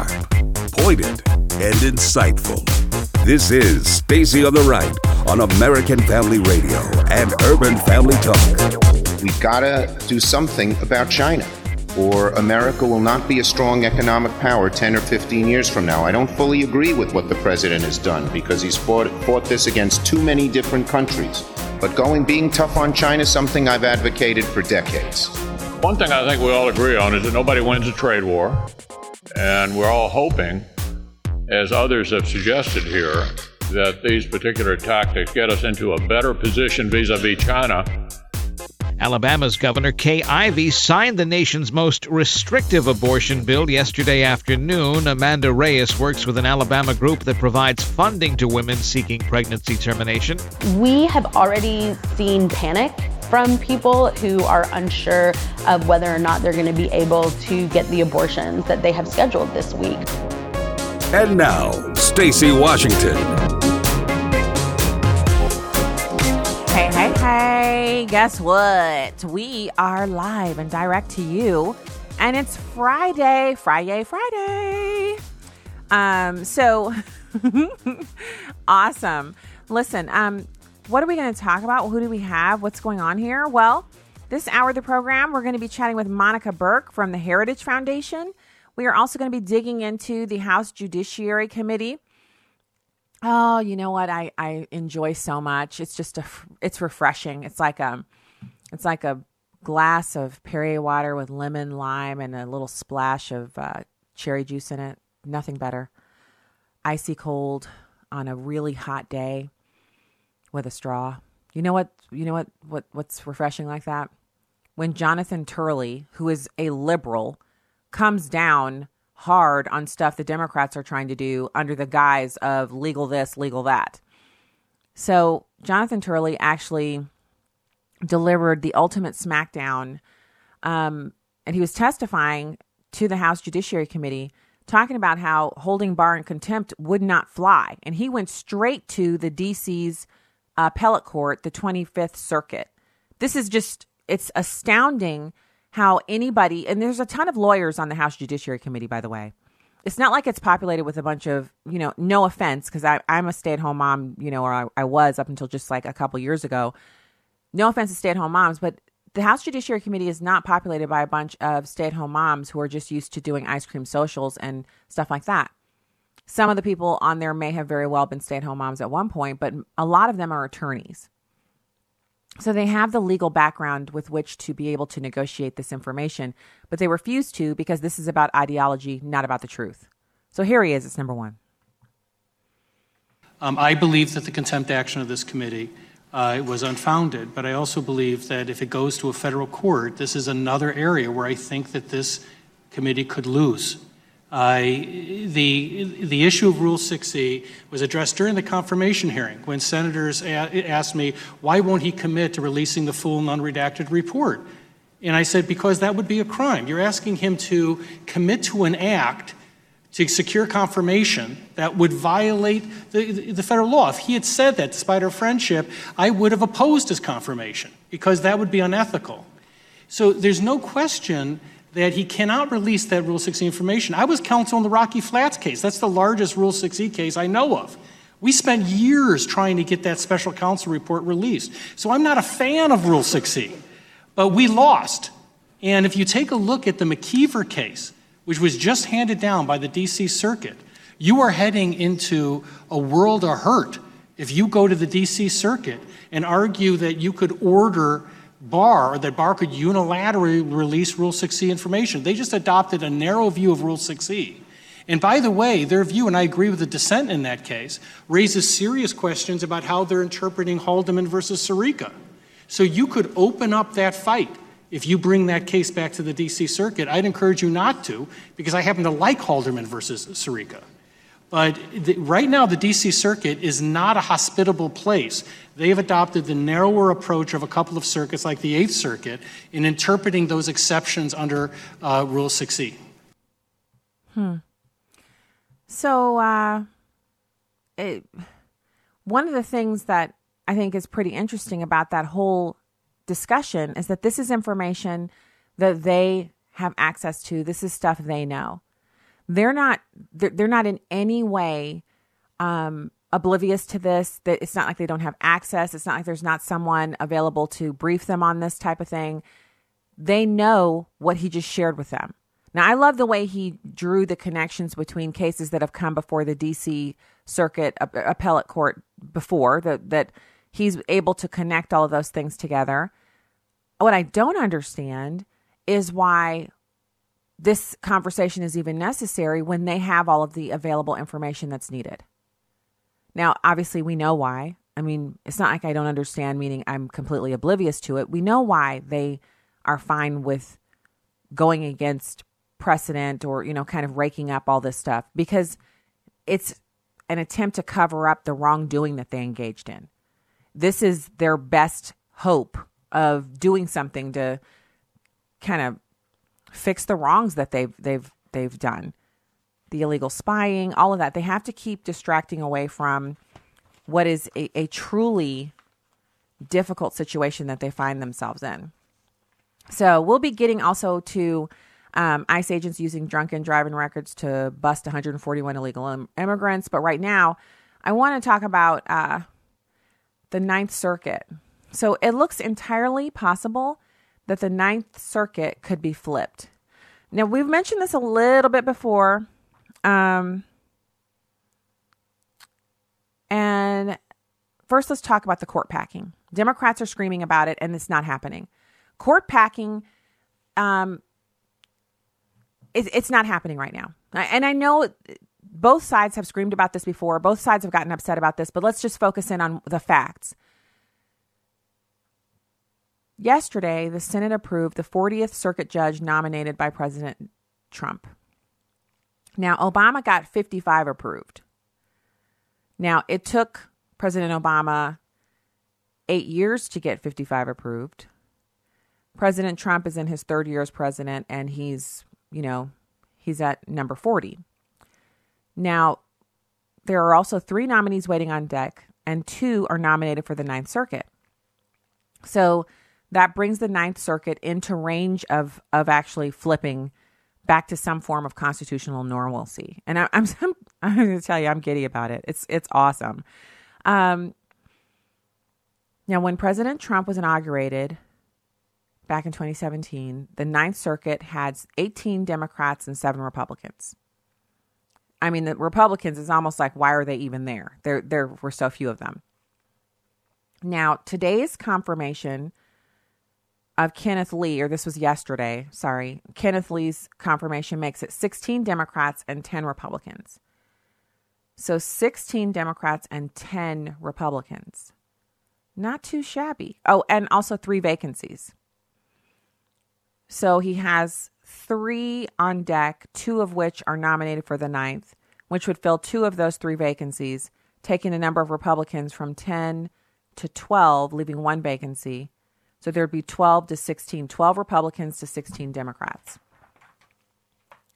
Sharp, pointed, and insightful. This is Stacy on the Right on American Family Radio and Urban Family Talk. We've got to do something about China, or America will not be a strong economic power 10 or 15 years from now. I don't fully agree with what the president has done because he's fought, fought this against too many different countries. But going being tough on China is something I've advocated for decades. One thing I think we all agree on is that nobody wins a trade war. And we're all hoping, as others have suggested here, that these particular tactics get us into a better position vis a vis China. Alabama's Governor Kay Ivey signed the nation's most restrictive abortion bill yesterday afternoon. Amanda Reyes works with an Alabama group that provides funding to women seeking pregnancy termination. We have already seen panic from people who are unsure of whether or not they're going to be able to get the abortions that they have scheduled this week. And now, Stacy Washington. Hey, hey, hey. Guess what? We are live and direct to you. And it's Friday, Friday, Friday. Um, so awesome. Listen, um, what are we going to talk about? Who do we have? What's going on here? Well, this hour of the program, we're going to be chatting with Monica Burke from the Heritage Foundation. We are also going to be digging into the House Judiciary Committee. Oh, you know what? I, I enjoy so much. It's just a, it's refreshing. It's like a, it's like a glass of Perrier water with lemon, lime, and a little splash of uh, cherry juice in it. Nothing better. Icy cold on a really hot day with a straw. You know what? You know what? What? What's refreshing like that? When Jonathan Turley, who is a liberal, comes down hard on stuff the Democrats are trying to do under the guise of legal this, legal that. So Jonathan Turley actually delivered the ultimate smackdown, um, and he was testifying to the House Judiciary Committee talking about how holding Barr in contempt would not fly. And he went straight to the DC's appellate court, the 25th Circuit. This is just, it's astounding how anybody, and there's a ton of lawyers on the House Judiciary Committee, by the way. It's not like it's populated with a bunch of, you know, no offense, because I'm a stay at home mom, you know, or I, I was up until just like a couple years ago. No offense to stay at home moms, but the House Judiciary Committee is not populated by a bunch of stay at home moms who are just used to doing ice cream socials and stuff like that. Some of the people on there may have very well been stay at home moms at one point, but a lot of them are attorneys. So they have the legal background with which to be able to negotiate this information, but they refuse to because this is about ideology, not about the truth. So here he is. It's number one. Um, I believe that the contempt action of this committee uh, was unfounded, but I also believe that if it goes to a federal court, this is another area where I think that this committee could lose. Uh, the, the issue of Rule 6E was addressed during the confirmation hearing when senators a- asked me, why won't he commit to releasing the full and unredacted report? And I said, because that would be a crime. You're asking him to commit to an act to secure confirmation that would violate the, the federal law. If he had said that, despite our friendship, I would have opposed his confirmation because that would be unethical. So there's no question that he cannot release that Rule 6E information. I was counsel in the Rocky Flats case. That's the largest Rule 6E case I know of. We spent years trying to get that special counsel report released. So I'm not a fan of Rule 6E, but we lost. And if you take a look at the McKeever case, which was just handed down by the DC Circuit, you are heading into a world of hurt if you go to the DC Circuit and argue that you could order Barr, that bar could unilaterally release Rule 6E information. They just adopted a narrow view of Rule 6E. And by the way, their view, and I agree with the dissent in that case, raises serious questions about how they're interpreting Haldeman versus Sirica. So you could open up that fight if you bring that case back to the DC Circuit. I'd encourage you not to, because I happen to like Haldeman versus Sirica. But the, right now, the DC Circuit is not a hospitable place. They've adopted the narrower approach of a couple of circuits, like the Eighth Circuit, in interpreting those exceptions under uh, Rule 6E. Hmm. So, uh, it, one of the things that I think is pretty interesting about that whole discussion is that this is information that they have access to. This is stuff they know. they're not they're, they're not in any way um, oblivious to this. That it's not like they don't have access. It's not like there's not someone available to brief them on this type of thing. They know what he just shared with them. Now, I love the way he drew the connections between cases that have come before the D.C. Circuit Appellate Court before that that he's able to connect all of those things together. What I don't understand is why this conversation is even necessary when they have all of the available information that's needed. Now, obviously, we know why. I mean, it's not like I don't understand, meaning I'm completely oblivious to it. We know why they are fine with going against precedent or, you know, kind of raking up all this stuff because it's an attempt to cover up the wrongdoing that they engaged in. This is their best hope of doing something to kind of fix the wrongs that they've they've they've done. The illegal spying, all of that. They have to keep distracting away from what is a, a truly difficult situation that they find themselves in. So we'll be getting also to um, ICE agents using drunken driving records to bust 141 illegal Im- immigrants. But right now, I want to talk about uh, the Ninth Circuit. So it looks entirely possible that the Ninth Circuit could be flipped. Now, we've mentioned this a little bit before. Um, and first, let's talk about the court packing. Democrats are screaming about it, and it's not happening. Court packing, um, it, it's not happening right now. And I know both sides have screamed about this before. Both sides have gotten upset about this, but let's just focus in on the facts. Yesterday, the Senate approved the 40th Circuit judge nominated by President Trump. Now, Obama got 55 approved. Now, it took President Obama eight years to get 55 approved. President Trump is in his third year as president, and he's, you know, he's at number 40. Now, there are also three nominees waiting on deck, and two are nominated for the Ninth Circuit. So that brings the Ninth Circuit into range of of actually flipping back to some form of constitutional normalcy. And I, I'm I'm, I'm going to tell you, I'm giddy about it. It's it's awesome. Um, now, when President Trump was inaugurated back in 2017, the Ninth Circuit had 18 Democrats and seven Republicans. I mean, the Republicans is almost like, why are they even there? There, there were so few of them. Now, today's confirmation of Kenneth Lee, or this was yesterday, sorry, Kenneth Lee's confirmation makes it 16 Democrats and 10 Republicans. So 16 Democrats and 10 Republicans. Not too shabby. Oh, and also three vacancies. So he has three on deck, two of which are nominated for the ninth, which would fill two of those three vacancies, taking the number of Republicans from 10 to 12, leaving one vacancy. So there'd be 12 to 16, 12 Republicans to 16 Democrats.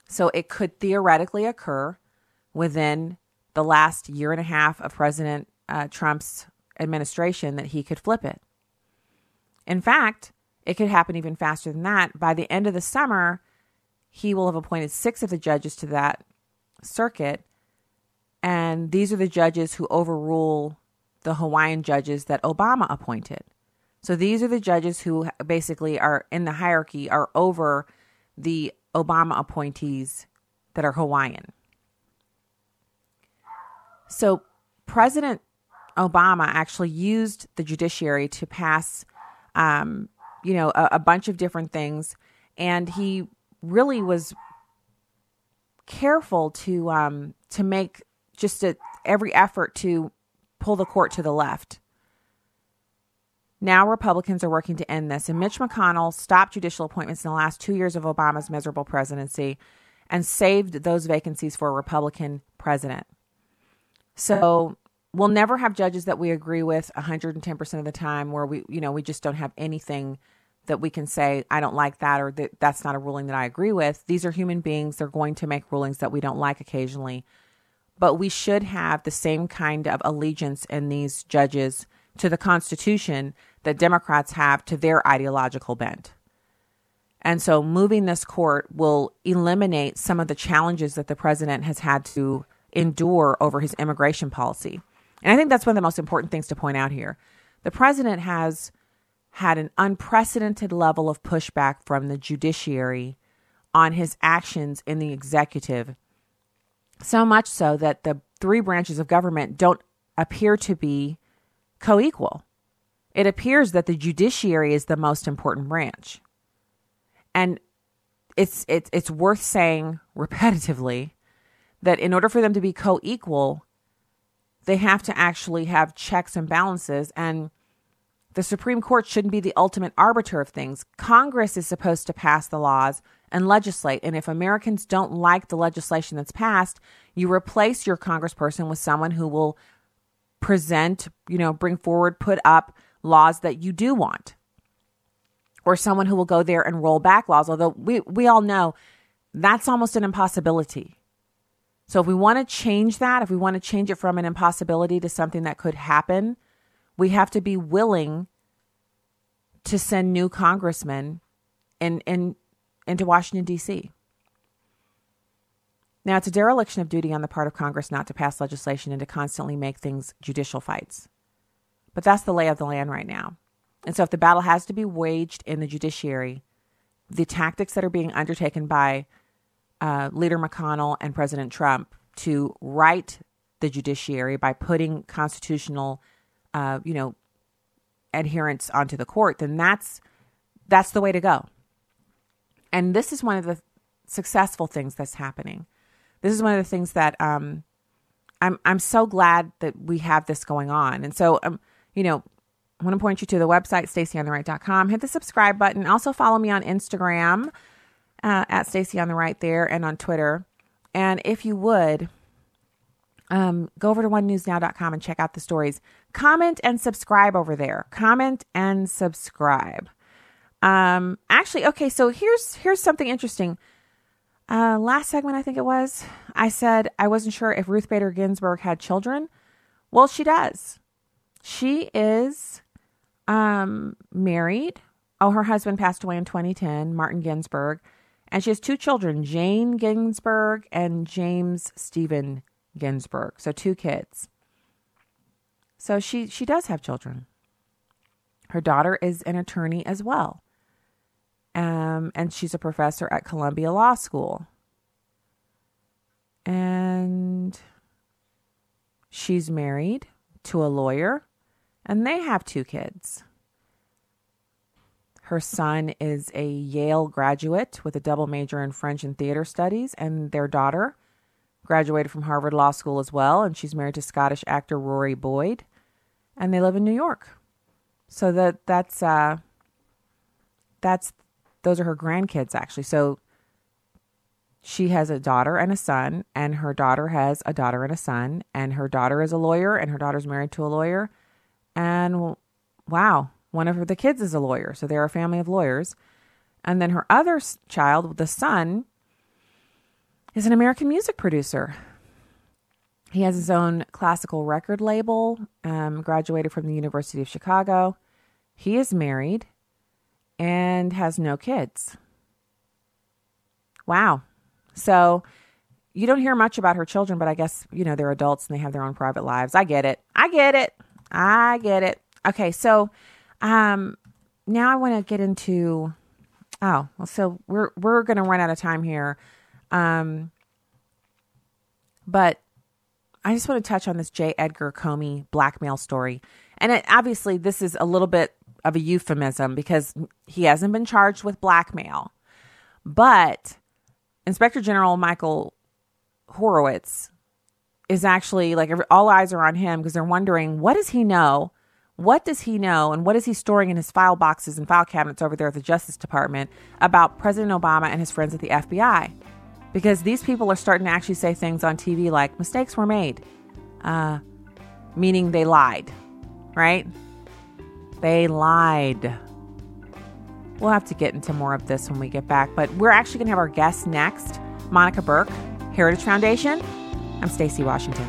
So it could theoretically occur within the last year and a half of President uh, Trump's administration that he could flip it. In fact, it could happen even faster than that. By the end of the summer, he will have appointed six of the judges to that circuit. And these are the judges who overrule the Hawaiian judges that Obama appointed. So these are the judges who basically are in the hierarchy are over the Obama appointees that are Hawaiian. So President Obama actually used the judiciary to pass, um, you know, a, a bunch of different things, and he really was careful to um, to make just a, every effort to pull the court to the left. Now, Republicans are working to end this. And Mitch McConnell stopped judicial appointments in the last two years of Obama's miserable presidency and saved those vacancies for a Republican president. So we'll never have judges that we agree with 110% of the time where we, you know, we just don't have anything that we can say, I don't like that or that that's not a ruling that I agree with. These are human beings. They're going to make rulings that we don't like occasionally. But we should have the same kind of allegiance in these judges to the Constitution that Democrats have to their ideological bent. And so moving this court will eliminate some of the challenges that the president has had to endure over his immigration policy. And I think that's one of the most important things to point out here. The president has had an unprecedented level of pushback from the judiciary on his actions in the executive, so much so that the three branches of government don't appear to be co equal. It appears that the judiciary is the most important branch. And it's, it's, it's worth saying repetitively that in order for them to be co equal, they have to actually have checks and balances. And the Supreme Court shouldn't be the ultimate arbiter of things. Congress is supposed to pass the laws and legislate. And if Americans don't like the legislation that's passed, you replace your congressperson with someone who will present, you know, bring forward, put up laws that you do want. Or someone who will go there and roll back laws, although we, we all know that's almost an impossibility. So if we want to change that, if we want to change it from an impossibility to something that could happen, we have to be willing to send new congressmen in, in, into Washington, D.C. Now, it's a dereliction of duty on the part of Congress not to pass legislation and to constantly make things judicial fights. But that's the lay of the land right now. And so, if the battle has to be waged in the judiciary, the tactics that are being undertaken by uh, Leader McConnell and President Trump to right the judiciary by putting constitutional, uh, you know, adherence onto the court, then that's that's the way to go. And this is one of the successful things that's happening. This is one of the things that um, I'm I'm so glad that we have this going on. And so, um, you know, I want to point you to the website stacyontheright.com. Hit the subscribe button. Also follow me on Instagram uh, at Stacy on the right there and on Twitter. And if you would, um, go over to onenewsnow.com and check out the stories. Comment and subscribe over there. Comment and subscribe. Um, actually, okay, so here's here's something interesting. Uh, last segment, I think it was, I said I wasn't sure if Ruth Bader Ginsburg had children. Well, she does. She is um, married. Oh, her husband passed away in 2010, Martin Ginsburg. And she has two children, Jane Ginsburg and James Stephen Ginsburg. So two kids. So she she does have children. Her daughter is an attorney as well. Um, and she's a professor at Columbia Law School. And she's married to a lawyer, and they have two kids. Her son is a Yale graduate with a double major in French and theater studies, and their daughter graduated from Harvard Law School as well, and she's married to Scottish actor Rory Boyd, and they live in New York. So that that's uh, that's those are her grandkids actually. So she has a daughter and a son, and her daughter has a daughter and a son, and her daughter is a lawyer, and her daughter's married to a lawyer, and wow, one of the kids is a lawyer, so they're a family of lawyers. And then her other child, the son, is an American music producer. He has his own classical record label, um, graduated from the University of Chicago. He is married and has no kids. Wow. So you don't hear much about her children, but I guess, you know, they're adults and they have their own private lives. I get it. I get it. I get it. Okay. So um, now I want to get into. Oh, well, so we're we're going to run out of time here. Um, but I just want to touch on this J. Edgar Comey blackmail story, and it, obviously this is a little bit of a euphemism because he hasn't been charged with blackmail, but Inspector General Michael Horowitz is actually like all eyes are on him because they're wondering what does he know what does he know and what is he storing in his file boxes and file cabinets over there at the Justice Department about President Obama and his friends at the FBI? Because these people are starting to actually say things on TV like mistakes were made, uh, meaning they lied, right? They lied. We'll have to get into more of this when we get back, but we're actually going to have our guest next Monica Burke, Heritage Foundation. I'm Stacy Washington.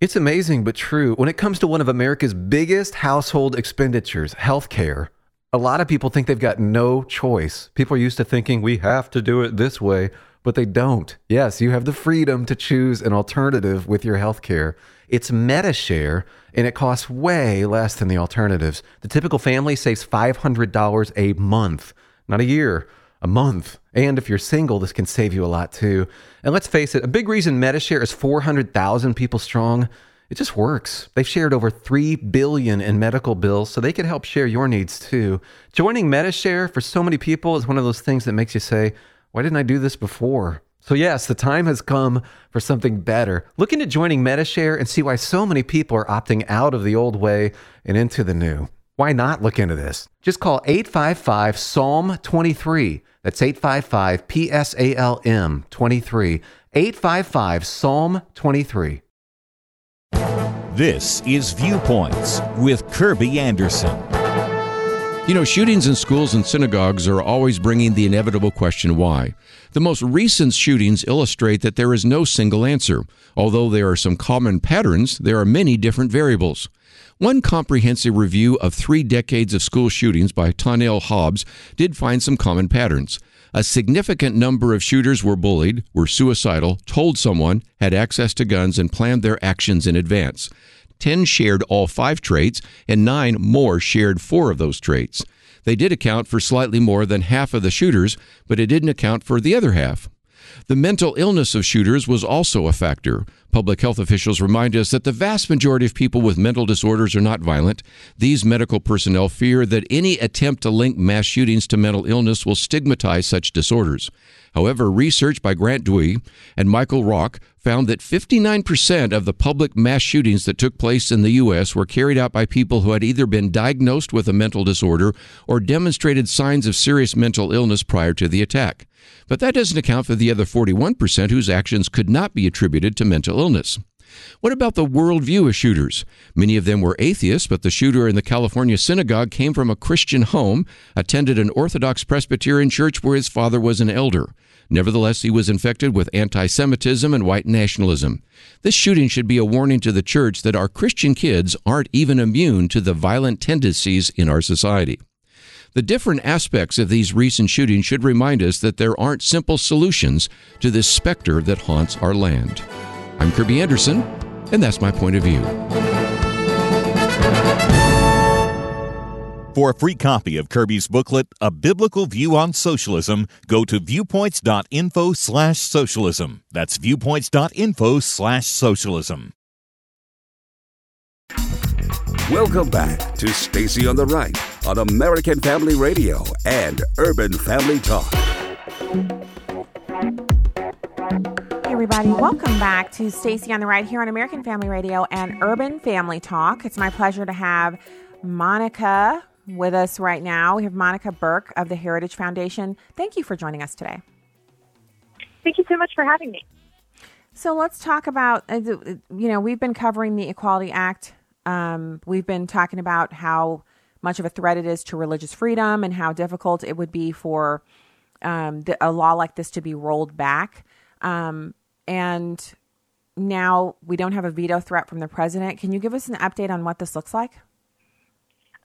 It's amazing but true. When it comes to one of America's biggest household expenditures, healthcare, a lot of people think they've got no choice. People are used to thinking we have to do it this way, but they don't. Yes, you have the freedom to choose an alternative with your healthcare. It's MediShare, and it costs way less than the alternatives. The typical family saves $500 a month, not a year a month. And if you're single, this can save you a lot too. And let's face it, a big reason MediShare is 400,000 people strong. It just works. They've shared over 3 billion in medical bills, so they can help share your needs too. Joining MediShare for so many people is one of those things that makes you say, why didn't I do this before? So, yes, the time has come for something better. Look into joining MediShare and see why so many people are opting out of the old way and into the new. Why not look into this? Just call 855 Psalm 23. That's 855 P S A L M 23. 855 Psalm 23. This is Viewpoints with Kirby Anderson. You know, shootings in schools and synagogues are always bringing the inevitable question why. The most recent shootings illustrate that there is no single answer. Although there are some common patterns, there are many different variables. One comprehensive review of three decades of school shootings by Tonnelle Hobbs did find some common patterns. A significant number of shooters were bullied, were suicidal, told someone, had access to guns, and planned their actions in advance. 10 shared all five traits, and nine more shared four of those traits. They did account for slightly more than half of the shooters, but it didn't account for the other half. The mental illness of shooters was also a factor. Public health officials remind us that the vast majority of people with mental disorders are not violent. These medical personnel fear that any attempt to link mass shootings to mental illness will stigmatize such disorders. However, research by Grant Duwe and Michael Rocque found that 59% of the public mass shootings that took place in the U.S. were carried out by people who had either been diagnosed with a mental disorder or demonstrated signs of serious mental illness prior to the attack. But that doesn't account for the other 41% whose actions could not be attributed to mental illness. What about the worldview of shooters? Many of them were atheists, but the shooter in the California synagogue came from a Christian home, attended an Orthodox Presbyterian church where his father was an elder. Nevertheless, he was infected with anti Semitism and white nationalism. This shooting should be a warning to the church that our Christian kids aren't even immune to the violent tendencies in our society. The different aspects of these recent shootings should remind us that there aren't simple solutions to this specter that haunts our land. I'm Kirby Anderson, and that's my point of view. For a free copy of Kirby's booklet, A Biblical View on Socialism, go to viewpoints.info slash socialism. That's viewpoints.info slash socialism. Welcome back to Stacy on the Right on American Family Radio and Urban Family Talk. Everybody, welcome back to Stacy on the Right here on American Family Radio and Urban Family Talk. It's my pleasure to have Monica with us right now. We have Monica Burke of the Heritage Foundation. Thank you for joining us today. Thank you so much for having me. So let's talk about, uh, you know, we've been covering the Equality Act. Um, we've been talking about how much of a threat it is to religious freedom and how difficult it would be for um, the, a law like this to be rolled back. Um, and now we don't have a veto threat from the president. Can you give us an update on what this looks like?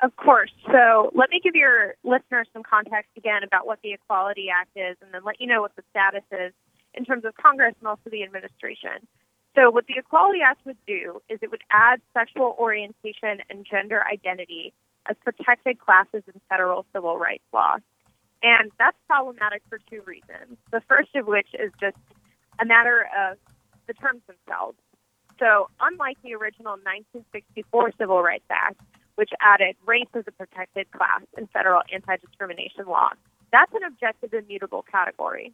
Of course. So let me give your listeners some context again about what the Equality Act is and then let you know what the status is in terms of Congress and also the administration. So, what the Equality Act would do is it would add sexual orientation and gender identity as protected classes in federal civil rights law. And that's problematic for two reasons. The first of which is just a matter of the terms themselves. So, unlike the original 1964 Civil Rights Act, which added race as a protected class in federal anti discrimination law, that's an objective immutable category.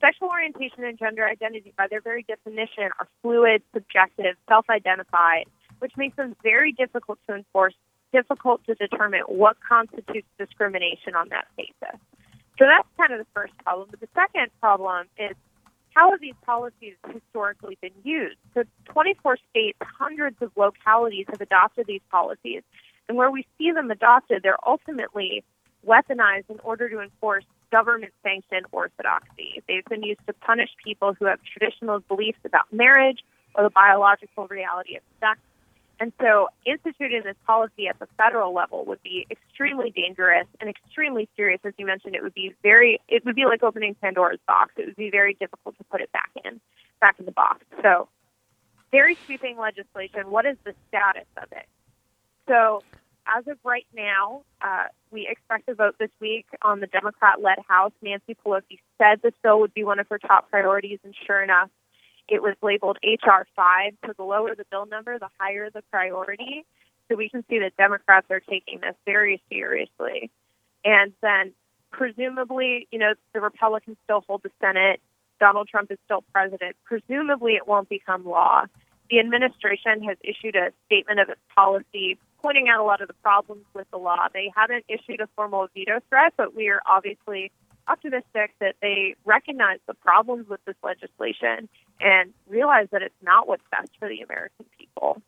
Sexual orientation and gender identity, by their very definition, are fluid, subjective, self identified, which makes them very difficult to enforce, difficult to determine what constitutes discrimination on that basis. So that's kind of the first problem. But the second problem is how have these policies historically been used? So 24 states, hundreds of localities have adopted these policies. And where we see them adopted, they're ultimately weaponized in order to enforce government sanctioned orthodoxy. They've been used to punish people who have traditional beliefs about marriage or the biological reality of sex. And so instituting this policy at the federal level would be extremely dangerous and extremely serious. As you mentioned, it would be very, it would be like opening Pandora's box. It would be very difficult to put it back in, back in the box. So very sweeping legislation. What is the status of it? So as of right now, uh, we expect to vote this week on the Democrat led House. Nancy Pelosi said this bill would be one of her top priorities, and sure enough, it was labeled H.R. 5. So the lower the bill number, the higher the priority. So we can see that Democrats are taking this very seriously. And then presumably, you know, the Republicans still hold the Senate. Donald Trump is still president. Presumably, it won't become law. The administration has issued a statement of its policy pointing out a lot of the problems with the law. They haven't issued a formal veto threat, but we are obviously optimistic that they recognize the problems with this legislation and realize that it's not what's best for the American people.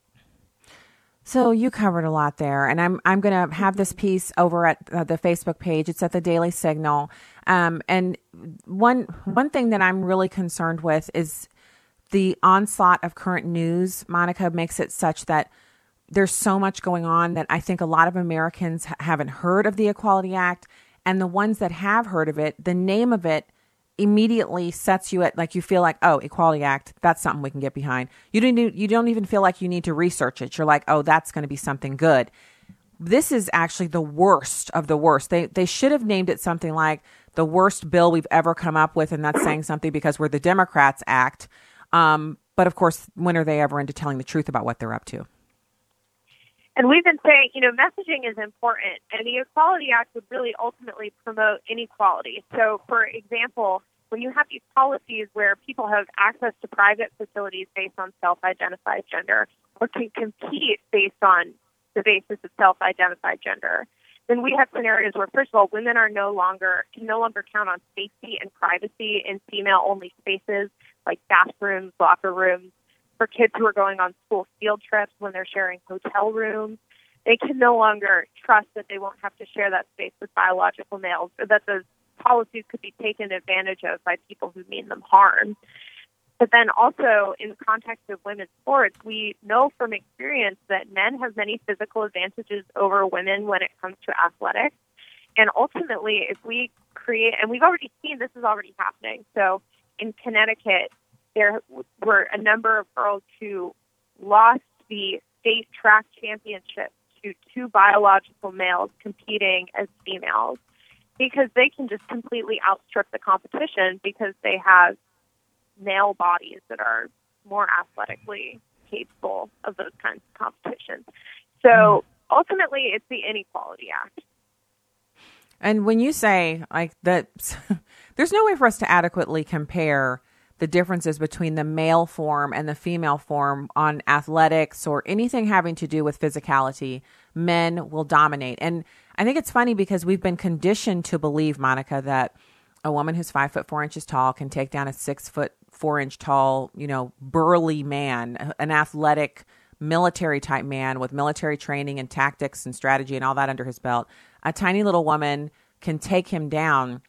So you covered a lot there, and I'm I'm going to have this piece over at uh, the Facebook page. It's at the Daily Signal, um, and one one thing that I'm really concerned with is the onslaught of current news. Monica makes it such that there's so much going on that I think a lot of Americans haven't heard of the Equality Act. And the ones that have heard of it, the name of it immediately sets you at like you feel like, oh, Equality Act, that's something we can get behind. You don't you don't even feel like you need to research it. You're like, oh, that's going to be something good. This is actually the worst of the worst. They they should have named it something like the worst bill we've ever come up with, and that's saying something because we're the Democrats Act. Um, but of course, when are they ever into telling the truth about what they're up to? And we've been saying, you know, messaging is important, and the Equality Act would really ultimately promote inequality. So, for example, when you have these policies where people have access to private facilities based on self identified gender or can compete based on the basis of self identified gender, then we have scenarios where, first of all, women are no longer can no longer count on safety and privacy in female only spaces like bathrooms, locker rooms, for kids who are going on school field trips when they're sharing hotel rooms. They can no longer trust that they won't have to share that space with biological males, or that those policies could be taken advantage of by people who mean them harm. But then also in the context of women's sports, we know from experience that men have many physical advantages over women when it comes to athletics. And ultimately, if we create, and we've already seen this is already happening. So in Connecticut, there were a number of girls who lost the state track championship to two biological males competing as females because they can just completely outstrip the competition because they have male bodies that are more athletically capable of those kinds of competitions. So mm-hmm. ultimately, it's the Inequality Act. And when you say like that, there's no way for us to adequately compare the differences between the male form and the female form on athletics or anything having to do with physicality, men will dominate. And I think it's funny because we've been conditioned to believe, Monica, that a woman who's five foot four inches tall can take down a six foot four inch tall, you know, burly man, an athletic military type man with military training and tactics and strategy and all that under his belt. A tiny little woman can take him down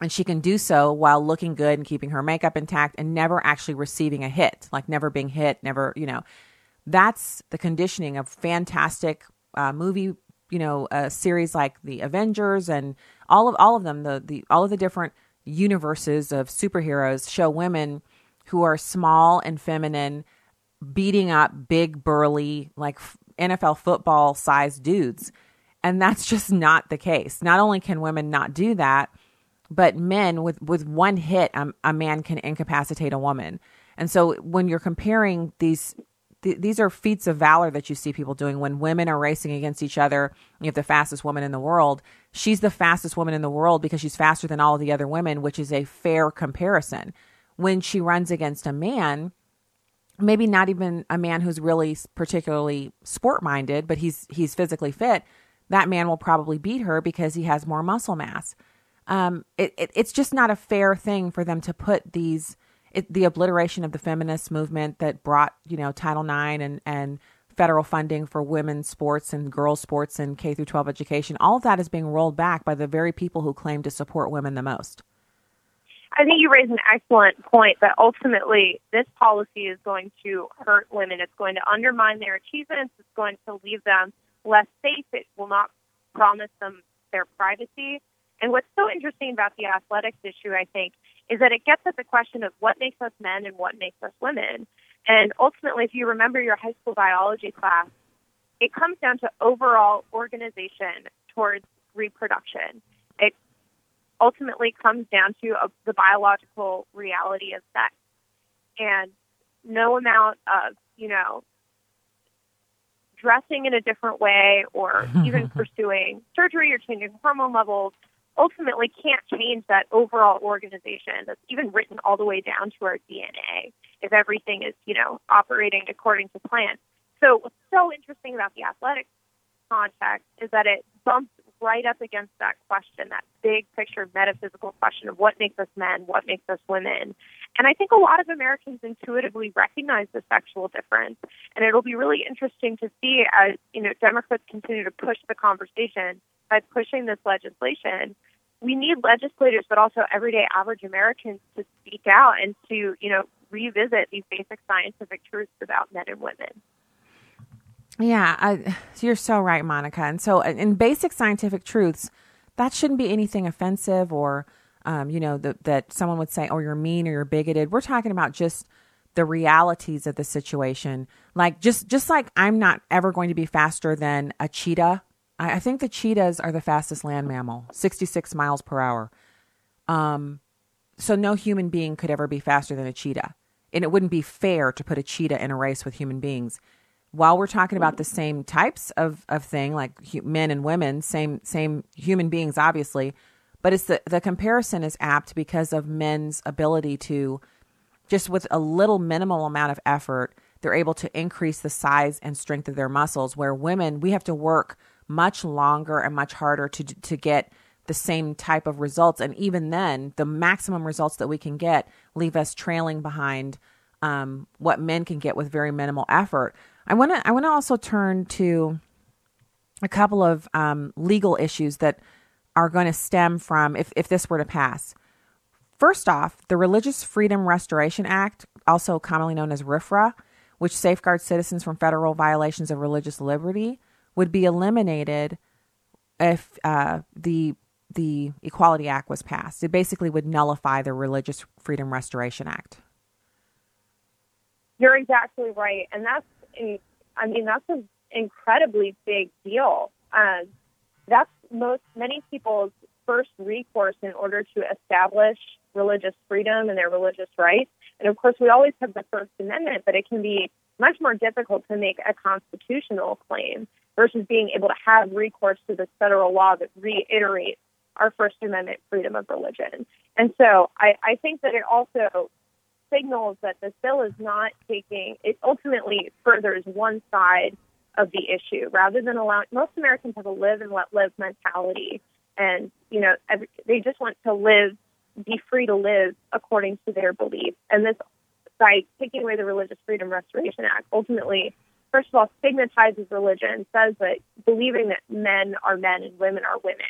and she can do so while looking good and keeping her makeup intact and never actually receiving a hit, like never being hit, never, you know. That's the conditioning of fantastic uh, movie, you know, a series like the Avengers and all of all of them, the the all of the different universes of superheroes show women who are small and feminine beating up big burly like NFL football sized dudes. And that's just not the case. Not only can women not do that, but men with with one hit um, a man can incapacitate a woman. And so when you're comparing these th- these are feats of valor that you see people doing. When women are racing against each other you have the fastest woman in the world. She's the fastest woman in the world because she's faster than all of the other women which is a fair comparison. When she runs against a man maybe not even a man who's really particularly sport minded but he's he's physically fit that man will probably beat her because he has more muscle mass um, it, it, it's just not a fair thing for them to put these it, the obliteration of the feminist movement that brought you know Title IX and and federal funding for women's sports and girls sports and K through 12 education all of that is being rolled back by the very people who claim to support women the most I think you raise an excellent point that ultimately this policy is going to hurt women. It's going to undermine their achievements. It's going to leave them less safe. It will not promise them their privacy. And what's so interesting about the athletics issue, I think, is that it gets at the question of what makes us men and what makes us women. And ultimately, if you remember your high school biology class, it comes down to overall organization towards reproduction. It ultimately comes down to a, the biological reality of sex. And no amount of, you know, dressing in a different way or even pursuing surgery or changing hormone levels ultimately can't change that overall organization that's even written all the way down to our DNA if everything is, you know, operating according to plan. So what's so interesting about the athletics context is that it bumps right up against that question, that big picture metaphysical question of what makes us men, what makes us women. And I think a lot of Americans intuitively recognize the sexual difference. And it'll be really interesting to see as, you know, Democrats continue to push the conversation by pushing this legislation. We need legislators, but also everyday average Americans to speak out and to, you know, revisit these basic scientific truths about men and women. Yeah, I, you're so right, Monica. And so, in basic scientific truths, that shouldn't be anything offensive or, um, you know, the, that someone would say, "Oh, you're mean or you're bigoted." We're talking about just the realities of the situation. Like just just like I'm not ever going to be faster than a cheetah. I, I think the cheetahs are the fastest land mammal, 66 miles per hour. Um, so no human being could ever be faster than a cheetah, and it wouldn't be fair to put a cheetah in a race with human beings while we're talking about the same types of, of thing, like men and women, same same human beings, obviously, but it's the the comparison is apt because of men's ability to just with a little minimal amount of effort, they're able to increase the size and strength of their muscles. Where women, we have to work much longer and much harder to to get the same type of results, and even then, the maximum results that we can get leave us trailing behind um, what men can get with very minimal effort. I want to I want to also turn to a couple of um, legal issues that are going to stem from if, if this were to pass. First off, the Religious Freedom Restoration Act, also commonly known as RFRA, which safeguards citizens from federal violations of religious liberty, would be eliminated if uh, the the Equality Act was passed. It basically would nullify the Religious Freedom Restoration Act. You're exactly right, and that's I mean, that's an incredibly big deal. Um, that's most many people's first recourse in order to establish religious freedom and their religious rights. And of course, we always have the First Amendment, but it can be much more difficult to make a constitutional claim versus being able to have recourse to this federal law that reiterates our First Amendment freedom of religion. And so I, I think that it also signals that this bill is not taking, it ultimately furthers one side of the issue rather than allowing, most Americans have a live and let live mentality. And, you know, every, they just want to live, be free to live according to their beliefs. And this, by taking away the Religious Freedom Restoration Act, ultimately, first of all, stigmatizes religion, says that believing that men are men and women are women,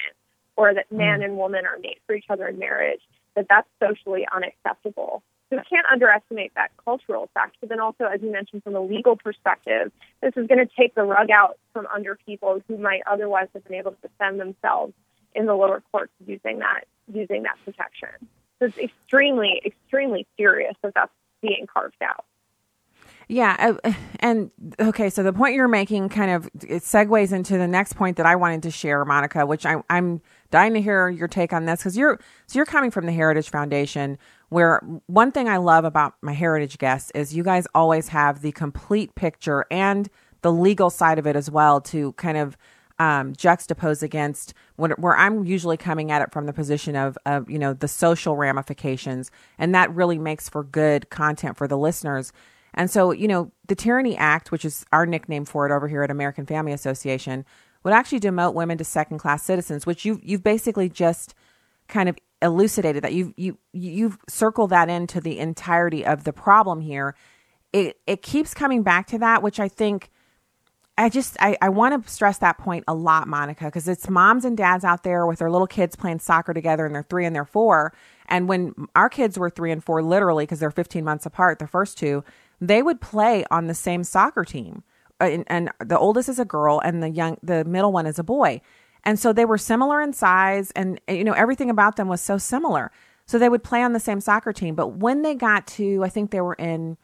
or that man mm. and woman are made for each other in marriage, that that's socially unacceptable. So we can't underestimate that cultural effect. But then also, as you mentioned, from a legal perspective, this is going to take the rug out from under people who might otherwise have been able to defend themselves in the lower courts using that using that protection. So it's extremely, extremely serious that that's being carved out. Yeah, uh, and okay, so the point you're making kind of it segues into the next point that I wanted to share, Monica, which I, I'm dying to hear your take on this because you're so you're coming from the Heritage Foundation, where one thing I love about my Heritage guests is you guys always have the complete picture and the legal side of it as well to kind of um, juxtapose against what, where I'm usually coming at it from the position of, of, you know, the social ramifications. And that really makes for good content for the listeners. And so, you know, the Tyranny Act, which is our nickname for it over here at American Family Association, would actually demote women to second class citizens, which you you've basically just kind of elucidated that you've you you've circled that into the entirety of the problem here. It it keeps coming back to that, which I think I just I, I want to stress that point a lot, Monica, because it's moms and dads out there with their little kids playing soccer together and they're three and they're four, And when our kids were three and four, literally, because they're 15 months apart, the first two, they would play on the same soccer team. Uh, and, and the oldest is a girl, and the young, the middle one is a boy. And so they were similar in size, and you know everything about them was so similar. So they would play on the same soccer team. But when they got to, I think they were in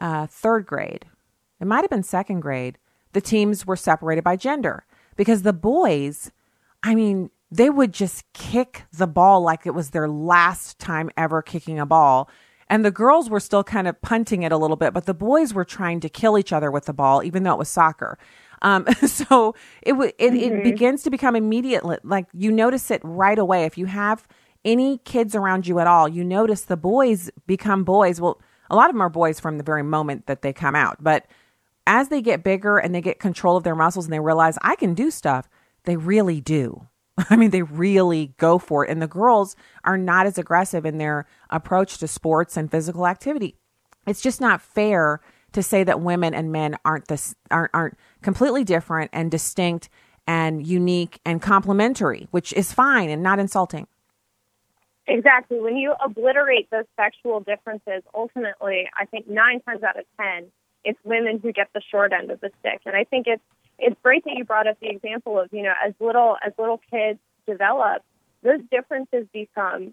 uh, third grade, it might have been second grade, the teams were separated by gender because the boys, I mean, they would just kick the ball like it was their last time ever kicking a ball. And the girls were still kind of punting it a little bit, but the boys were trying to kill each other with the ball, even though it was soccer. Um, so it, w- it, mm-hmm. it begins to become immediate. Like you notice it right away. If you have any kids around you at all, you notice the boys become boys. Well, a lot of them are boys from the very moment that they come out, but as they get bigger and they get control of their muscles and they realize I can do stuff, they really do. I mean, they really go for it. And the girls are not as aggressive in their approach to sports and physical activity. It's just not fair to say that women and men aren't this aren't aren't completely different and distinct and unique and complementary, which is fine and not insulting. Exactly. When you obliterate those sexual differences, ultimately, I think nine times out of ten, it's women who get the short end of the stick. And I think it's it's great that you brought up the example of you know as little as little kids develop, those differences become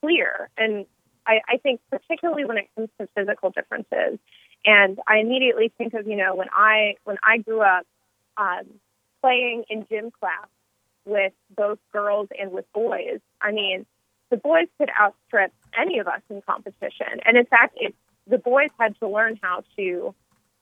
clear. And I, I think particularly when it comes to physical differences, and I immediately think of you know when I when I grew up um, playing in gym class with both girls and with boys. I mean, the boys could outstrip any of us in competition, and in fact, it, the boys had to learn how to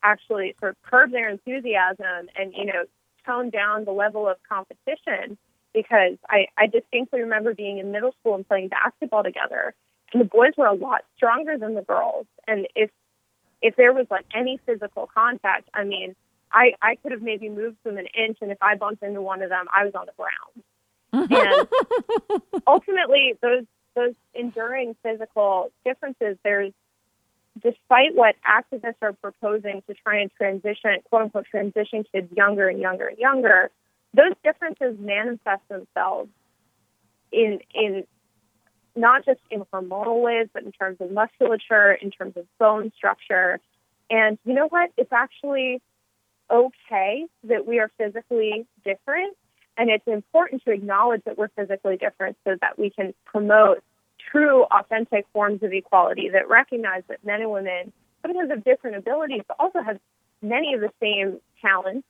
actually sort of curb their enthusiasm and you know tone down the level of competition because I, I distinctly remember being in middle school and playing basketball together and the boys were a lot stronger than the girls and if if there was like any physical contact, I mean, I, I could have maybe moved them an inch, and if I bumped into one of them, I was on the ground. and ultimately, those those enduring physical differences, there's despite what activists are proposing to try and transition, quote unquote, transition kids younger and younger and younger, those differences manifest themselves in in not just in hormonal ways, but in terms of musculature, in terms of bone structure. And you know what? It's actually okay that we are physically different. And it's important to acknowledge that we're physically different so that we can promote true, authentic forms of equality that recognize that men and women, sometimes have different abilities, but also have many of the same talents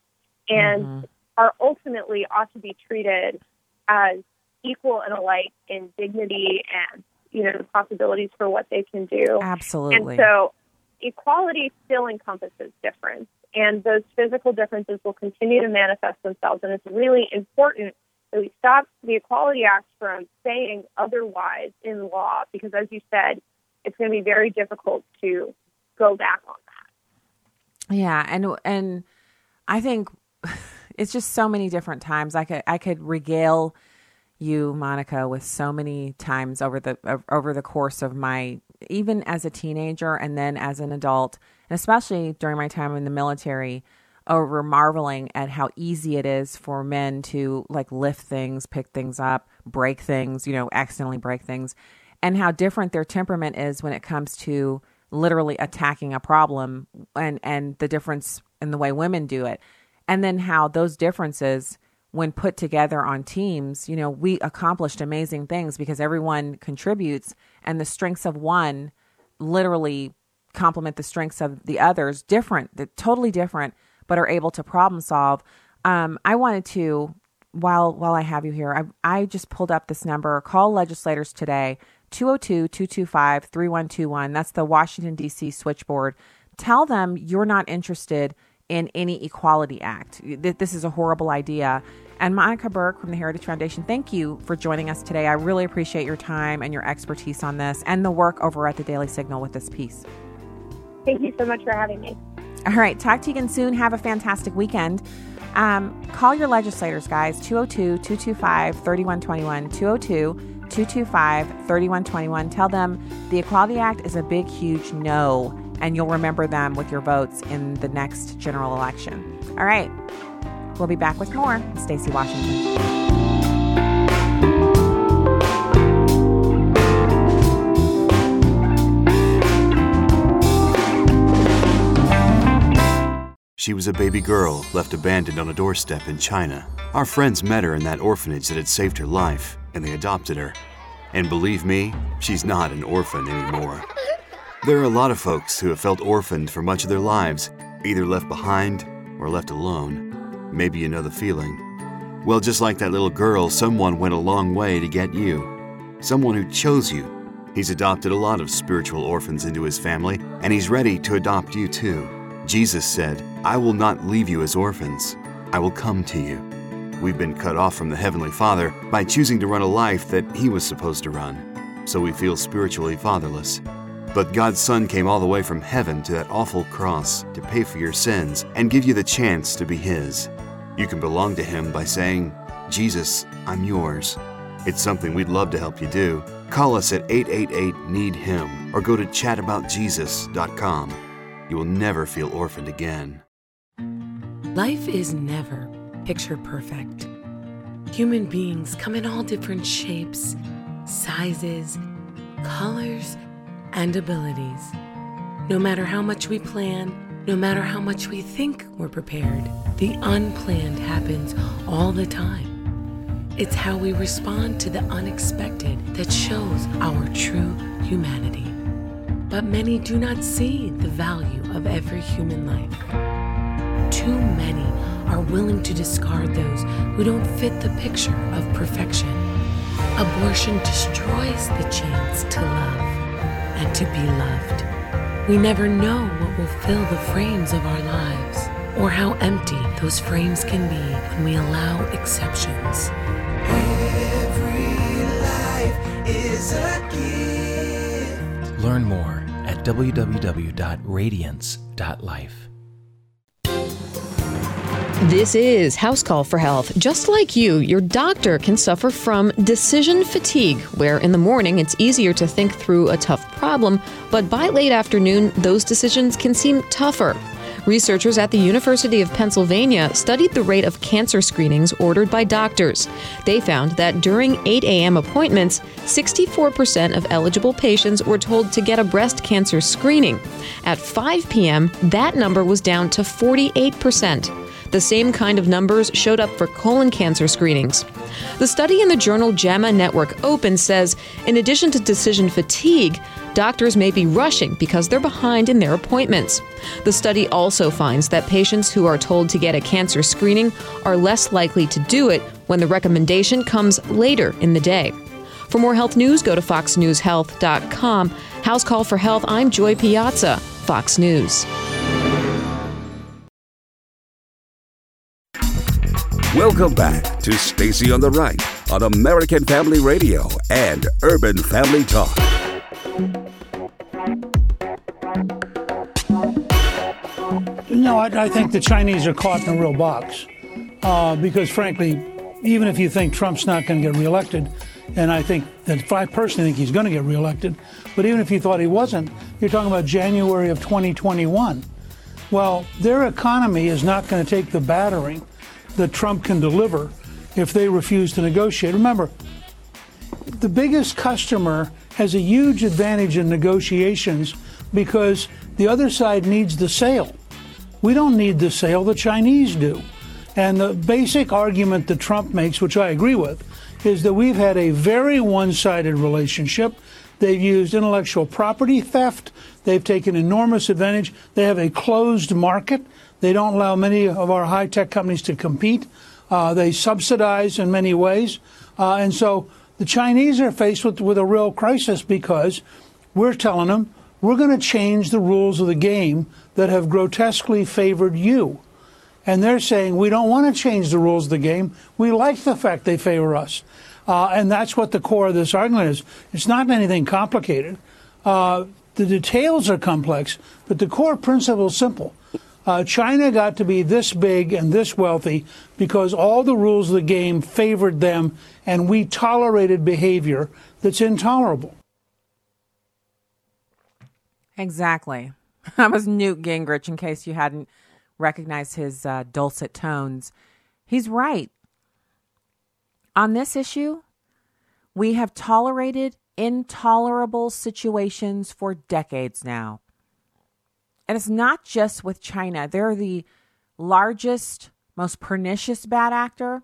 and mm-hmm. are ultimately ought to be treated as equal and alike in dignity and you know the possibilities for what they can do. Absolutely. And so equality still encompasses difference, and those physical differences will continue to manifest themselves. And it's really important that we stop the Equality Act from saying otherwise in law, because as you said, it's going to be very difficult to go back on that. Yeah, and and I think it's just so many different times. I could I could regale you, Monica, with so many times over the over the course of my even as a teenager and then as an adult, and especially during my time in the military, over marveling at how easy it is for men to like lift things, pick things up, break things, you know, accidentally break things, and how different their temperament is when it comes to literally attacking a problem and and the difference in the way women do it. And then how those differences when put together on teams, you know, we accomplished amazing things because everyone contributes and the strengths of one literally complement the strengths of the others, different, they're totally different, but are able to problem solve. Um, I wanted to, while while I have you here, I, I just pulled up this number. Call legislators today, 202 225 3121. That's the Washington, D.C. switchboard. Tell them you're not interested in any Equality Act. This is a horrible idea. And Monica Burke from the Heritage Foundation, thank you for joining us today. I really appreciate your time and your expertise on this and the work over at the Daily Signal with this piece. Thank you so much for having me. All right. Talk to you again soon. Have a fantastic weekend. Um, call your legislators, guys. 202 225 3121. 202 225 3121. Tell them the Equality Act is a big, huge no and you'll remember them with your votes in the next general election. All right. We'll be back with more. Stacy Washington. She was a baby girl left abandoned on a doorstep in China. Our friends met her in that orphanage that had saved her life, and they adopted her. And believe me, she's not an orphan anymore. There are a lot of folks who have felt orphaned for much of their lives, either left behind or left alone. Maybe you know the feeling. Well, just like that little girl, someone went a long way to get you. Someone who chose you. He's adopted a lot of spiritual orphans into his family, and he's ready to adopt you too. Jesus said, I will not leave you as orphans, I will come to you. We've been cut off from the Heavenly Father by choosing to run a life that He was supposed to run, so we feel spiritually fatherless. But God's Son came all the way from heaven to that awful cross to pay for your sins and give you the chance to be His. You can belong to Him by saying, Jesus, I'm yours. It's something we'd love to help you do. Call us at 888 Need Him or go to chataboutjesus.com. You will never feel orphaned again. Life is never picture perfect. Human beings come in all different shapes, sizes, colors, and abilities. No matter how much we plan, no matter how much we think we're prepared, the unplanned happens all the time. It's how we respond to the unexpected that shows our true humanity. But many do not see the value of every human life. Too many are willing to discard those who don't fit the picture of perfection. Abortion destroys the chance to love and to be loved. We never know what will fill the frames of our lives or how empty those frames can be when we allow exceptions. Every life is a gift. Learn more at www.radiance.life. This is House Call for Health. Just like you, your doctor can suffer from decision fatigue, where in the morning it's easier to think through a tough problem, but by late afternoon, those decisions can seem tougher. Researchers at the University of Pennsylvania studied the rate of cancer screenings ordered by doctors. They found that during 8 a.m. appointments, 64% of eligible patients were told to get a breast cancer screening. At 5 p.m., that number was down to 48%. The same kind of numbers showed up for colon cancer screenings. The study in the journal JAMA Network Open says in addition to decision fatigue, doctors may be rushing because they're behind in their appointments. The study also finds that patients who are told to get a cancer screening are less likely to do it when the recommendation comes later in the day. For more health news, go to foxnewshealth.com. House Call for Health, I'm Joy Piazza, Fox News. Welcome back to Stacy on the Right on American Family Radio and Urban Family Talk. No, I, I think the Chinese are caught in a real box uh, because, frankly, even if you think Trump's not going to get reelected, and I think that I personally think he's going to get reelected, but even if you thought he wasn't, you're talking about January of 2021. Well, their economy is not going to take the battering that Trump can deliver if they refuse to negotiate. Remember, the biggest customer has a huge advantage in negotiations because the other side needs the sale. We don't need the sale, the Chinese do. And the basic argument that Trump makes, which I agree with, is that we've had a very one sided relationship. They've used intellectual property theft. They've taken enormous advantage. They have a closed market. They don't allow many of our high tech companies to compete. Uh, they subsidize in many ways. Uh, and so the Chinese are faced with, with a real crisis because we're telling them we're going to change the rules of the game that have grotesquely favored you. And they're saying we don't want to change the rules of the game. We like the fact they favor us. Uh, and that's what the core of this argument is. It's not anything complicated. Uh, the details are complex, but the core principle is simple. Uh, China got to be this big and this wealthy because all the rules of the game favored them, and we tolerated behavior that's intolerable. Exactly. That was Newt Gingrich, in case you hadn't recognized his uh, dulcet tones. He's right. On this issue, we have tolerated intolerable situations for decades now. And it's not just with China. They're the largest, most pernicious bad actor.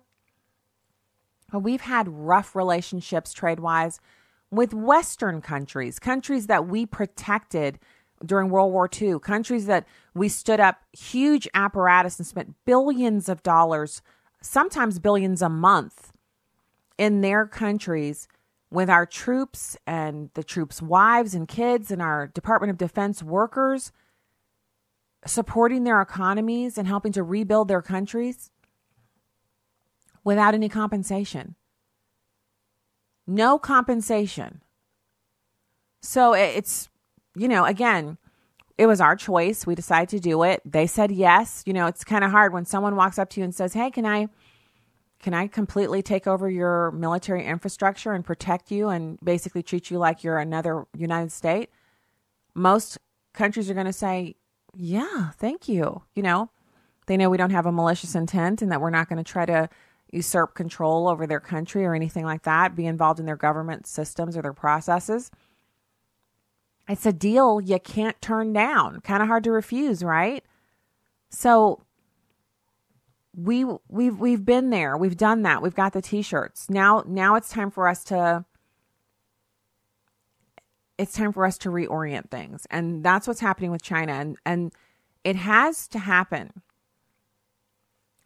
But we've had rough relationships trade wise with Western countries, countries that we protected during World War II, countries that we stood up huge apparatus and spent billions of dollars, sometimes billions a month, in their countries with our troops and the troops' wives and kids and our Department of Defense workers supporting their economies and helping to rebuild their countries without any compensation. No compensation. So it's, you know, again, it was our choice. We decided to do it. They said yes. You know, it's kind of hard when someone walks up to you and says, "Hey, can I can I completely take over your military infrastructure and protect you and basically treat you like you're another United State?" Most countries are going to say, "Yeah, thank you." You know, they know we don't have a malicious intent and that we're not going to try to usurp control over their country or anything like that, be involved in their government systems or their processes. It's a deal you can't turn down. Kind of hard to refuse, right? So we we've we've been there. We've done that. We've got the t-shirts. Now now it's time for us to it's time for us to reorient things. And that's what's happening with China and and it has to happen.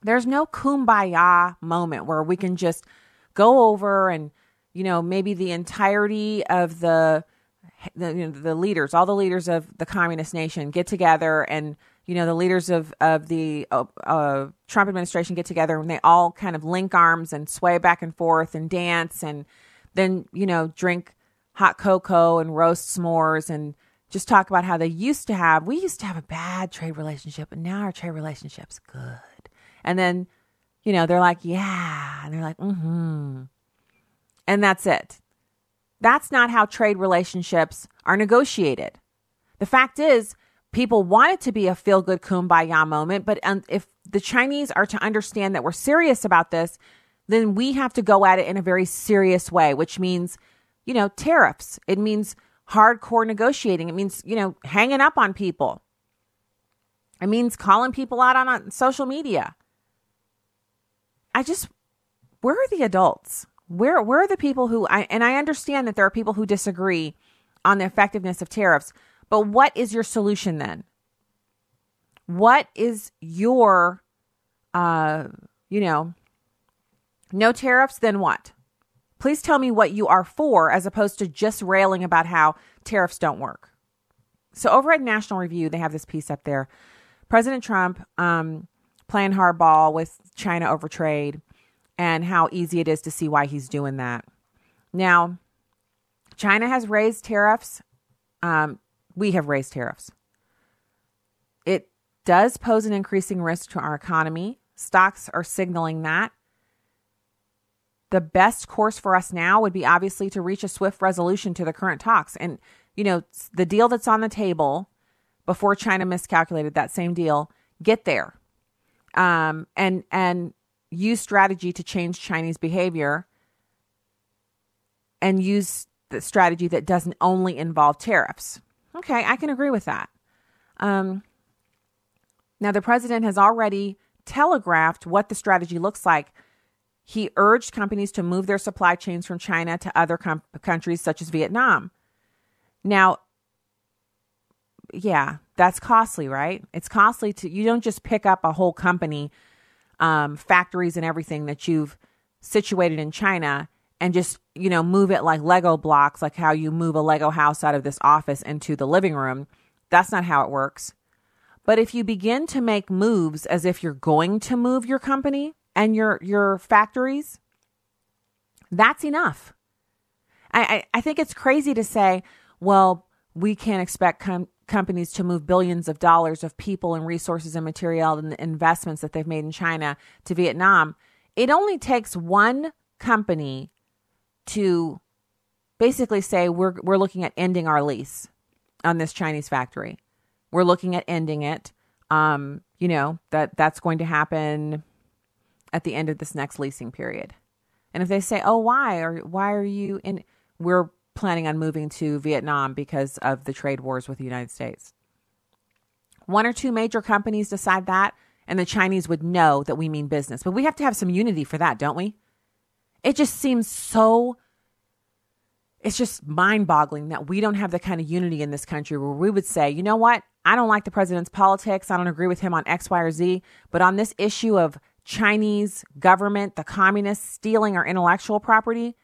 There's no kumbaya moment where we can just go over and you know maybe the entirety of the the, you know, the leaders, all the leaders of the communist nation get together and you know the leaders of of the uh, uh, Trump administration get together and they all kind of link arms and sway back and forth and dance and then you know drink hot cocoa and roast s'mores and just talk about how they used to have we used to have a bad trade relationship but now our trade relationship's good and then you know they're like yeah and they're like mm-hmm and that's it that's not how trade relationships are negotiated. The fact is, people want it to be a feel good kumbaya moment, but um, if the Chinese are to understand that we're serious about this, then we have to go at it in a very serious way, which means, you know, tariffs. It means hardcore negotiating. It means, you know, hanging up on people. It means calling people out on, on social media. I just, where are the adults? where where are the people who I and I understand that there are people who disagree on the effectiveness of tariffs, but what is your solution then? What is your uh you know no tariffs then what? Please tell me what you are for as opposed to just railing about how tariffs don't work. So over at National Review, they have this piece up there. President Trump um, playing hardball with China over trade and how easy it is to see why he's doing that. Now, China has raised tariffs. Um, we have raised tariffs. It does pose an increasing risk to our economy. Stocks are signaling that. The best course for us now would be obviously to reach a swift resolution to the current talks. And, you know, the deal that's on the table before China miscalculated that same deal, get there. Um, and, and use strategy to change Chinese behavior and use the strategy that doesn't only involve tariffs. Okay, I can agree with that. Um, now, the president has already telegraphed what the strategy looks like. He urged companies to move their supply chains from China to other com- countries such as Vietnam. Now, yeah, that's costly, right? It's costly to, you don't just pick up a whole company um, factories and everything that you've situated in China and just, you know, move it like Lego blocks, like how you move a Lego house out of this office into the living room. That's not how it works. But if you begin to make moves as if you're going to move your company and your your factories, that's enough. I, I, I think it's crazy to say, well, we can't expect com- companies to move billions of dollars of people and resources and material and investments that they've made in China to Vietnam. It only takes one company to basically say we're we're looking at ending our lease on this Chinese factory. We're looking at ending it. Um, you know, that that's going to happen at the end of this next leasing period. And if they say, "Oh, why? Or why are you in we're planning on moving to Vietnam because of the trade wars with the United States. One or two major companies decide that, and the Chinese would know that we mean business. But we have to have some unity for that, don't we? It just seems so it's just mind boggling that we don't have the kind of unity in this country where we would say, you know what? I don't like the president's politics. I don't agree with him on X, Y, or Z. But on this issue of Chinese government, the communists stealing our intellectual property,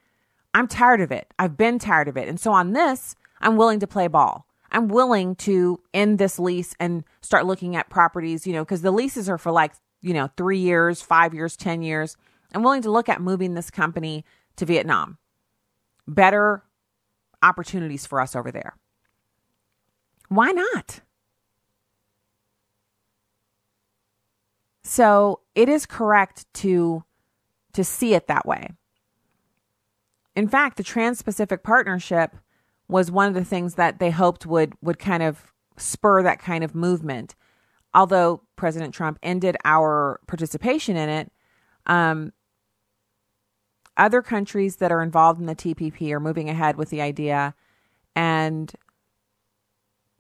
I'm tired of it. I've been tired of it. And so on this, I'm willing to play ball. I'm willing to end this lease and start looking at properties, you know, because the leases are for like, you know, three years, five years, 10 years. I'm willing to look at moving this company to Vietnam. Better opportunities for us over there. Why not? So it is correct to to see it that way. In fact, the Trans-Pacific Partnership was one of the things that they hoped would would kind of spur that kind of movement. Although President Trump ended our participation in it, um, other countries that are involved in the TPP are moving ahead with the idea, and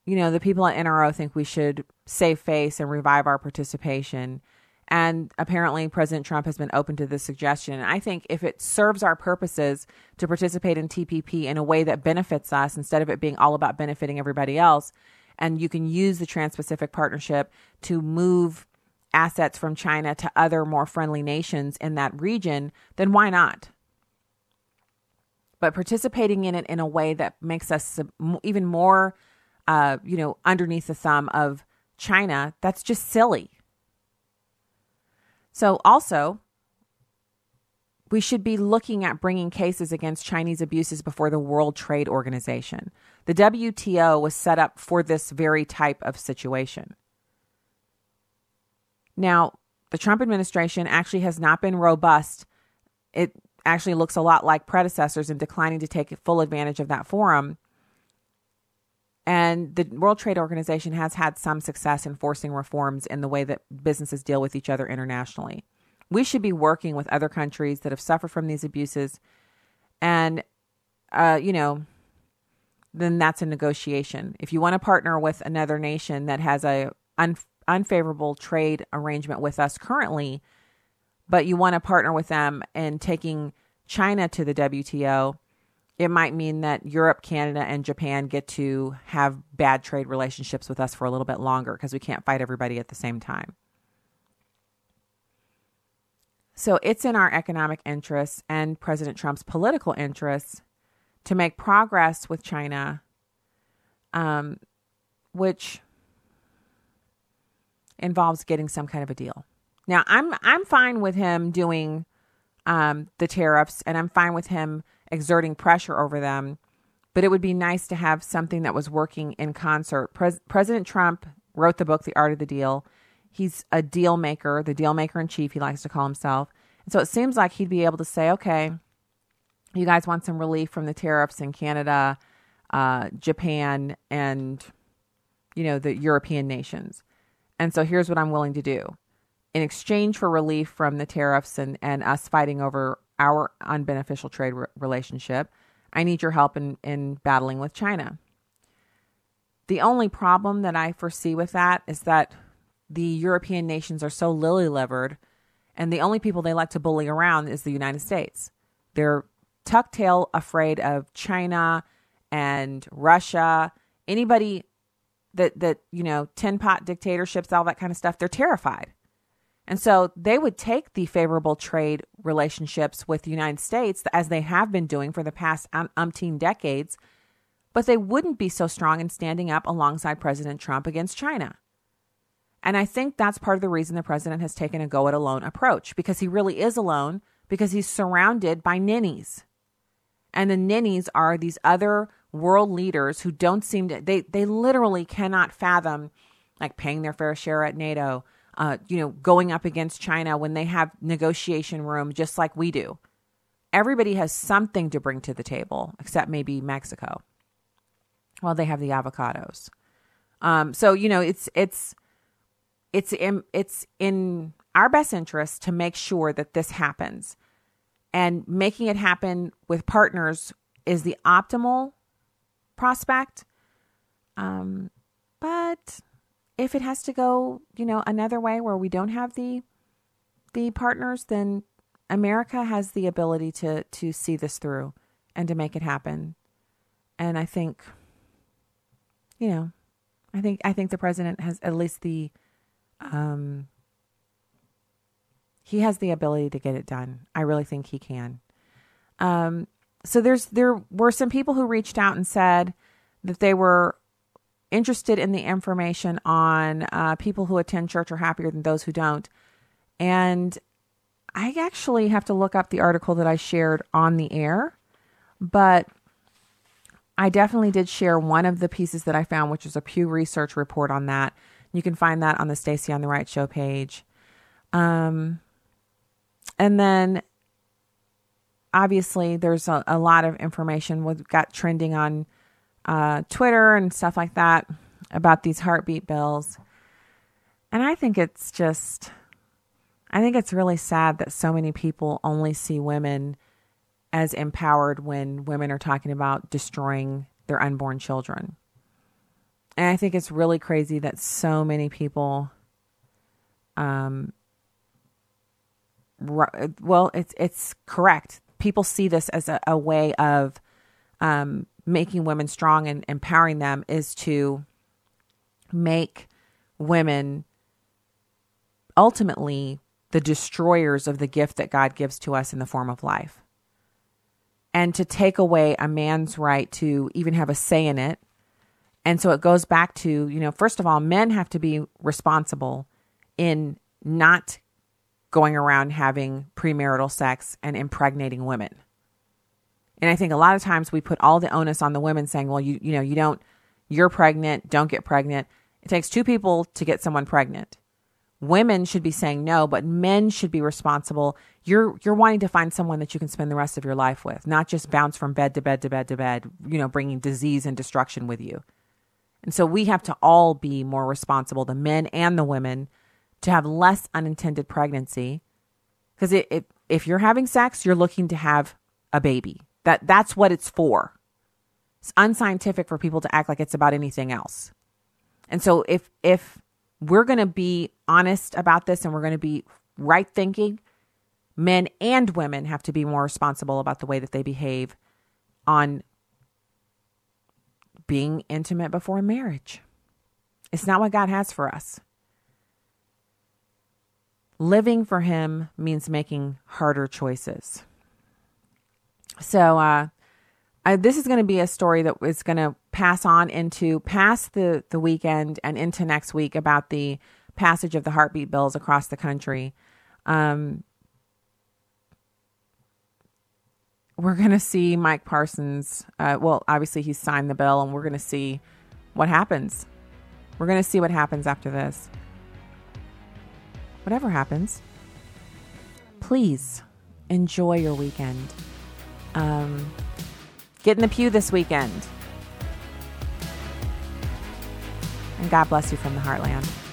you know the people at NRO think we should save face and revive our participation. And apparently, President Trump has been open to this suggestion. And I think if it serves our purposes to participate in TPP in a way that benefits us instead of it being all about benefiting everybody else, and you can use the Trans Pacific Partnership to move assets from China to other more friendly nations in that region, then why not? But participating in it in a way that makes us even more, uh, you know, underneath the thumb of China, that's just silly. So, also, we should be looking at bringing cases against Chinese abuses before the World Trade Organization. The WTO was set up for this very type of situation. Now, the Trump administration actually has not been robust. It actually looks a lot like predecessors in declining to take full advantage of that forum. And the World Trade Organization has had some success in forcing reforms in the way that businesses deal with each other internationally. We should be working with other countries that have suffered from these abuses. And, uh, you know, then that's a negotiation. If you want to partner with another nation that has a un- unfavorable trade arrangement with us currently, but you want to partner with them in taking China to the WTO, it might mean that Europe, Canada, and Japan get to have bad trade relationships with us for a little bit longer because we can't fight everybody at the same time. So it's in our economic interests and President Trump's political interests to make progress with China, um, which involves getting some kind of a deal. Now, I'm I'm fine with him doing um, the tariffs, and I'm fine with him exerting pressure over them. But it would be nice to have something that was working in concert. Pres- President Trump wrote the book, The Art of the Deal. He's a deal maker, the deal maker in chief, he likes to call himself. And so it seems like he'd be able to say, okay, you guys want some relief from the tariffs in Canada, uh, Japan, and you know the European nations. And so here's what I'm willing to do in exchange for relief from the tariffs and, and us fighting over our unbeneficial trade re- relationship, I need your help in, in battling with China. The only problem that I foresee with that is that the European nations are so lily livered, and the only people they like to bully around is the United States. They're tuck tail afraid of China and Russia. Anybody that that you know, tin pot dictatorships, all that kind of stuff, they're terrified. And so they would take the favorable trade relationships with the United States, as they have been doing for the past um, umpteen decades, but they wouldn't be so strong in standing up alongside President Trump against China. And I think that's part of the reason the president has taken a go it alone approach, because he really is alone, because he's surrounded by ninnies. And the ninnies are these other world leaders who don't seem to, they, they literally cannot fathom like paying their fair share at NATO uh, you know, going up against China when they have negotiation room just like we do. Everybody has something to bring to the table, except maybe Mexico. Well, they have the avocados. Um, so you know, it's it's it's in, it's in our best interest to make sure that this happens, and making it happen with partners is the optimal prospect. Um, but if it has to go, you know, another way where we don't have the the partners, then America has the ability to to see this through and to make it happen. And I think you know, I think I think the president has at least the um he has the ability to get it done. I really think he can. Um so there's there were some people who reached out and said that they were interested in the information on uh, people who attend church are happier than those who don't. And I actually have to look up the article that I shared on the air, but I definitely did share one of the pieces that I found, which is a Pew Research report on that. You can find that on the Stacy on the Right show page. Um, and then obviously there's a, a lot of information we've got trending on uh, Twitter and stuff like that about these heartbeat bills. And I think it's just, I think it's really sad that so many people only see women as empowered when women are talking about destroying their unborn children. And I think it's really crazy that so many people, um, well, it's it's correct. People see this as a, a way of um, making women strong and empowering them is to make women ultimately the destroyers of the gift that God gives to us in the form of life. And to take away a man's right to even have a say in it. And so it goes back to, you know, first of all, men have to be responsible in not going around having premarital sex and impregnating women. And I think a lot of times we put all the onus on the women saying, well, you, you know, you don't, you're pregnant, don't get pregnant. It takes two people to get someone pregnant. Women should be saying no, but men should be responsible. You're you're wanting to find someone that you can spend the rest of your life with, not just bounce from bed to bed to bed to bed, you know, bringing disease and destruction with you. And so we have to all be more responsible, the men and the women, to have less unintended pregnancy. Because if you're having sex, you're looking to have a baby. That that's what it's for. It's unscientific for people to act like it's about anything else. And so if if we're going to be honest about this and we're going to be right thinking, men and women have to be more responsible about the way that they behave on being intimate before marriage. It's not what God has for us. Living for Him means making harder choices. So, uh, I, this is going to be a story that is going to pass on into past the, the weekend and into next week about the passage of the heartbeat bills across the country. Um, we're going to see Mike Parsons. Uh, well, obviously, he signed the bill, and we're going to see what happens. We're going to see what happens after this. Whatever happens, please enjoy your weekend. Um, get in the pew this weekend. And God bless you from the heartland.